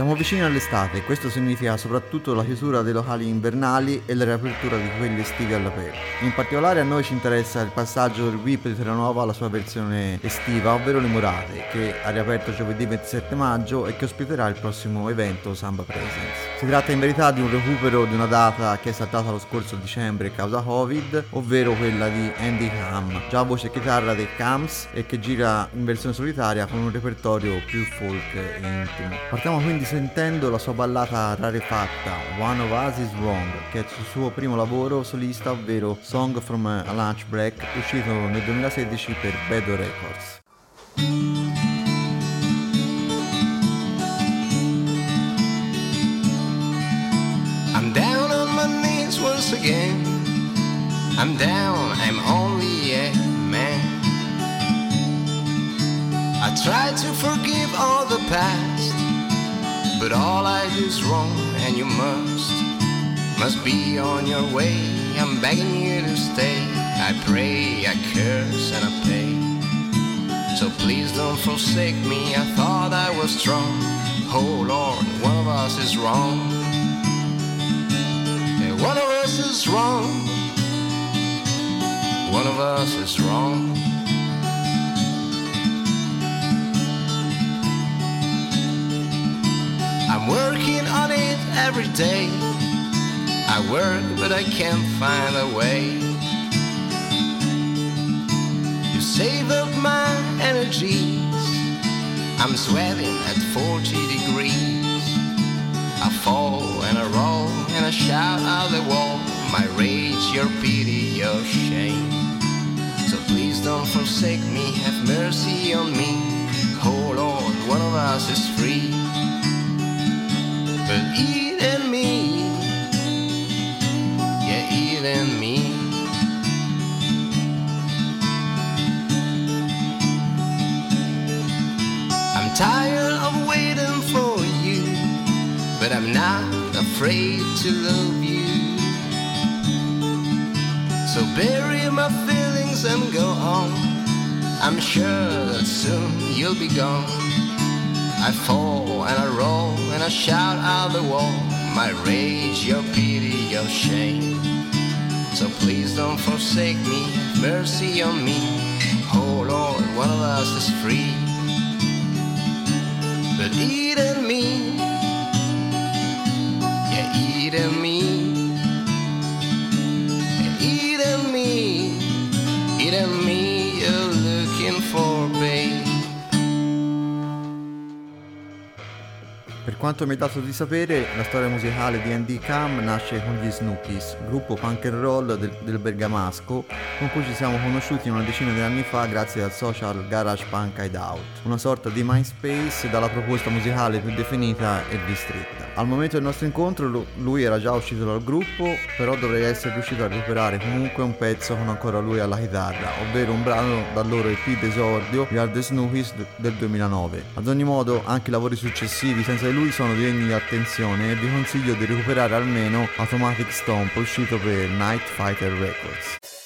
Siamo vicini all'estate e questo significa soprattutto la chiusura dei locali invernali e la riapertura di quelli estivi all'aperto. In particolare a noi ci interessa il passaggio del VIP di Terranova alla sua versione estiva, ovvero le Murate, che ha riaperto giovedì 27 maggio e che ospiterà il prossimo evento Samba Presence. Si tratta in verità di un recupero di una data che è saltata lo scorso dicembre causa Covid, ovvero quella di Andy Ham, già voce e chitarra dei Cams e che gira in versione solitaria con un repertorio più folk e intimo. Partiamo quindi sentendo la sua ballata rarefatta One of Us is Wrong, che è il suo primo lavoro solista, ovvero Song from a Lunch Break, uscito nel 2016 per Bedo Records. I'm down on my knees once again. I'm down, I'm only a man. I try to forgive all the past. But all I do is wrong, and you must, must be on your way. I'm begging you to stay. I pray, I curse, and I pay. So please don't forsake me. I thought I was strong. Oh Lord, one of us is wrong. One of us is wrong. One of us is wrong. Every day. I work, but I can't find a way. You save up my energies. I'm sweating at 40 degrees. I fall and I roll and I shout out the wall. My rage, your pity, your shame. So please don't forsake me, have mercy on me. Oh Lord, one of us is free but eat and me, yeah, eat and me. I'm tired of waiting for you, but I'm not afraid to love you. So bury my feelings and go on. I'm sure that soon you'll be gone. I fall and I roll and I shout out the wall my rage, your pity, your shame. So please don't forsake me, mercy on me. Oh Lord, one of us is free. But eat and me, yeah, eat and me, eat and me, eat and me, quanto mi è dato di sapere, la storia musicale di Andy Cam nasce con gli Snookies, gruppo punk and roll del, del bergamasco con cui ci siamo conosciuti una decina di anni fa grazie al social Garage Punk Hideout, una sorta di MySpace dalla proposta musicale più definita e ristretta. Al momento del nostro incontro lui era già uscito dal gruppo, però dovrei essere riuscito a recuperare comunque un pezzo con ancora lui alla chitarra, ovvero un brano dal loro EP d'esordio, We Are The Snookies del 2009. Ad ogni modo, anche i lavori successivi senza di lui sono degni di attenzione e vi consiglio di recuperare almeno Automatic Stomp uscito per Night Fighter Records.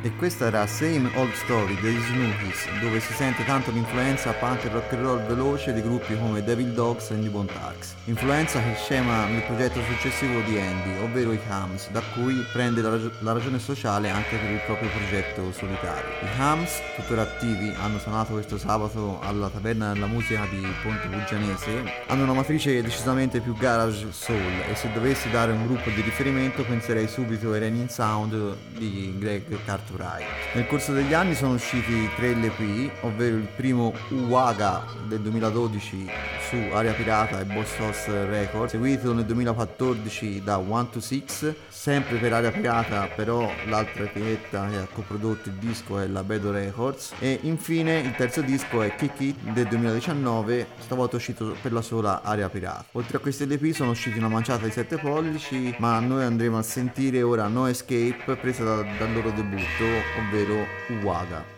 E questa era Same Old Story degli Snookies, dove si sente tanto l'influenza punk e rock and roll veloce di gruppi come Devil Dogs e Newborn Tarks. Influenza che scema nel progetto successivo di Andy, ovvero i Hams, da cui prende la, rag- la ragione sociale anche per il proprio progetto solitario. I Hams, tuttora attivi, hanno suonato questo sabato alla Taverna della Musica di Ponte Puggianese, hanno una matrice decisamente più garage soul e se dovessi dare un gruppo di riferimento penserei subito ai Raining Sound di Greg Carter Wright. Nel corso degli anni sono usciti tre LP, ovvero il primo Uwaga del 2012 su Aria Pirata e Boss House Records, seguito nel 2014 da 1 to 6, sempre per Aria Pirata, però l'altra etichetta che ha coprodotto il disco è la Bedo Records, e infine il terzo disco è Kick It del 2019, stavolta uscito per la sola Aria Pirata. Oltre a questi LP sono usciti una manciata di 7 pollici, ma noi andremo a sentire ora No Escape presa da, dal loro debutto, ovvero Uwaga.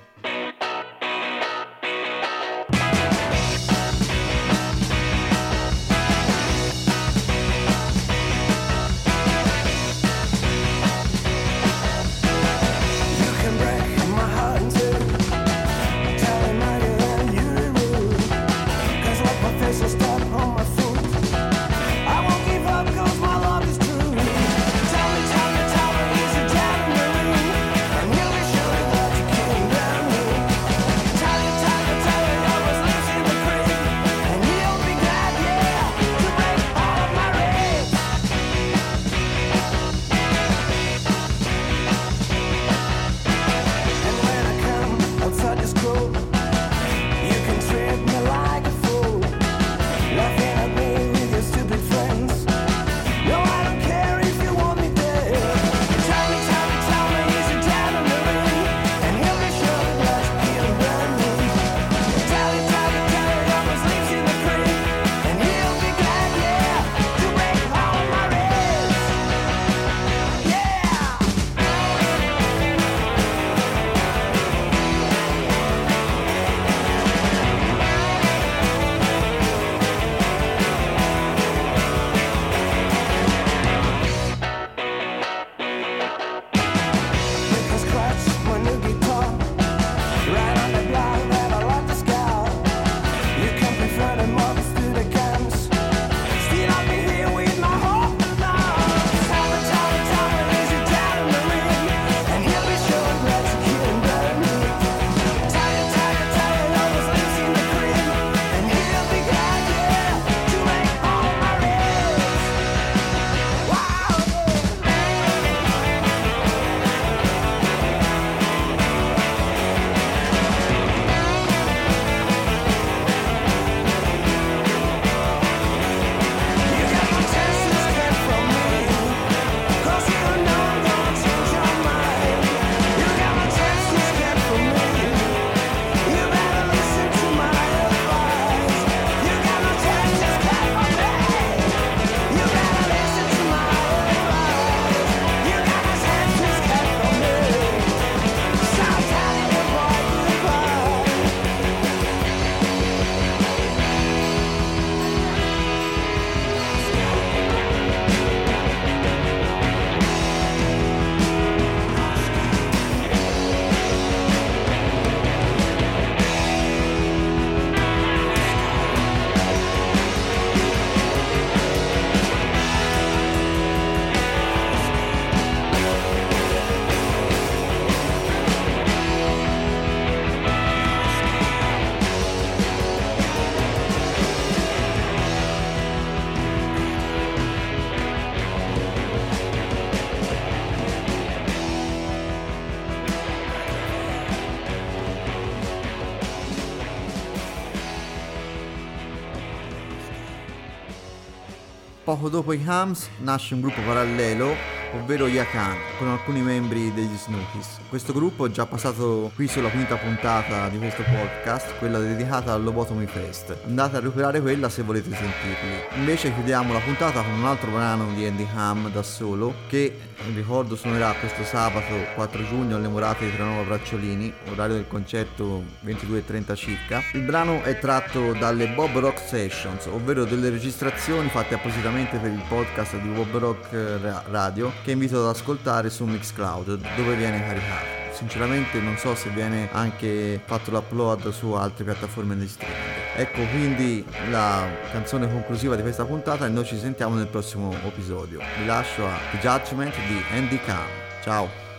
Poco dopo i Hams nasce un gruppo parallelo, ovvero Yakan, con alcuni membri degli Snookies. Questo gruppo è già passato qui sulla quinta puntata di questo podcast, quella dedicata al Lobotomy Fest. Andate a recuperare quella se volete sentirli. Invece chiudiamo la puntata con un altro brano di Andy Ham da solo, che ricordo suonerà questo sabato 4 giugno alle Murate di Tranova Bracciolini, orario del concerto 22.30 circa. Il brano è tratto dalle Bob Rock Sessions, ovvero delle registrazioni fatte appositamente per il podcast di Bob Rock eh, Ra- Radio, che invito ad ascoltare su Mixcloud, dove viene caricato. sinceramente non so se viene anche fatto l'upload su altre piattaforme di streaming. Ecco quindi la canzone conclusiva di questa puntata e noi ci sentiamo nel prossimo episodio. Vi lascio a The Judgment di Andy Kahn. Ciao!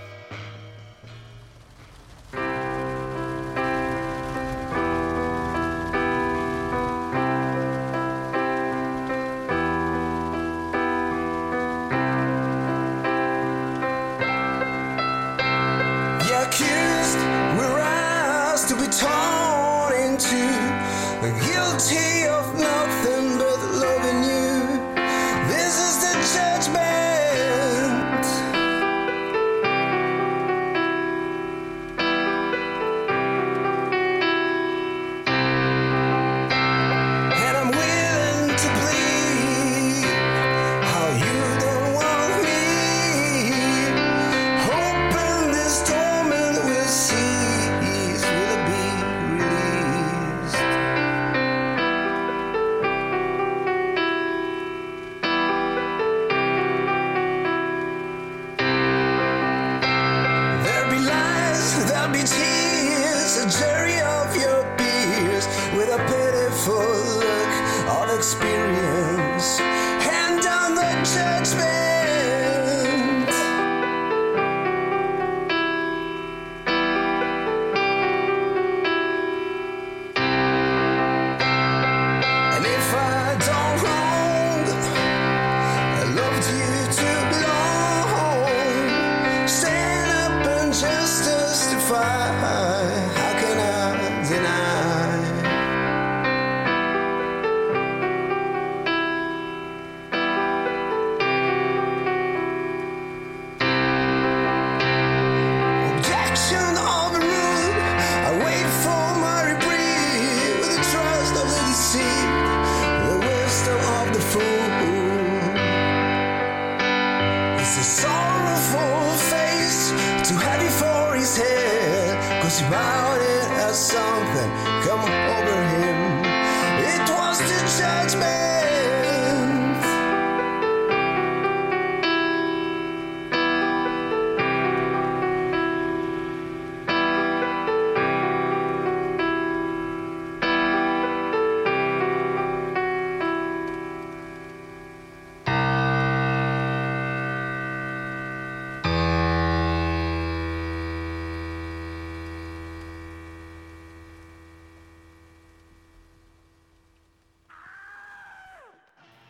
plenty of milk.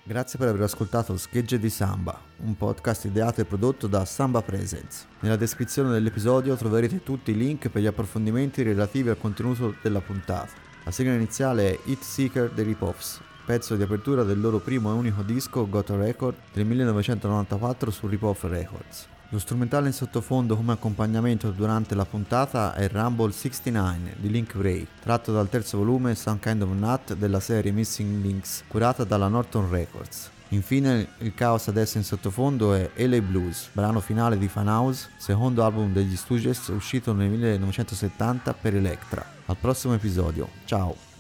Grazie per aver ascoltato Schegge di Samba, un podcast ideato e prodotto da Samba Presents. Nella descrizione dell'episodio troverete tutti i link per gli approfondimenti relativi al contenuto della puntata. La sigla iniziale è Hit Seeker dei Ripoffs, pezzo di apertura del loro primo e unico disco Got a Record del 1994 su Ripoff Records. Lo strumentale in sottofondo come accompagnamento durante la puntata è Rumble 69 di Link Ray, tratto dal terzo volume Some Kind of Nut della serie Missing Links, curata dalla Norton Records. Infine il caos adesso in sottofondo è LA Blues, brano finale di Fan House, secondo album degli Stooges uscito nel 1970 per Electra. Al prossimo episodio, ciao!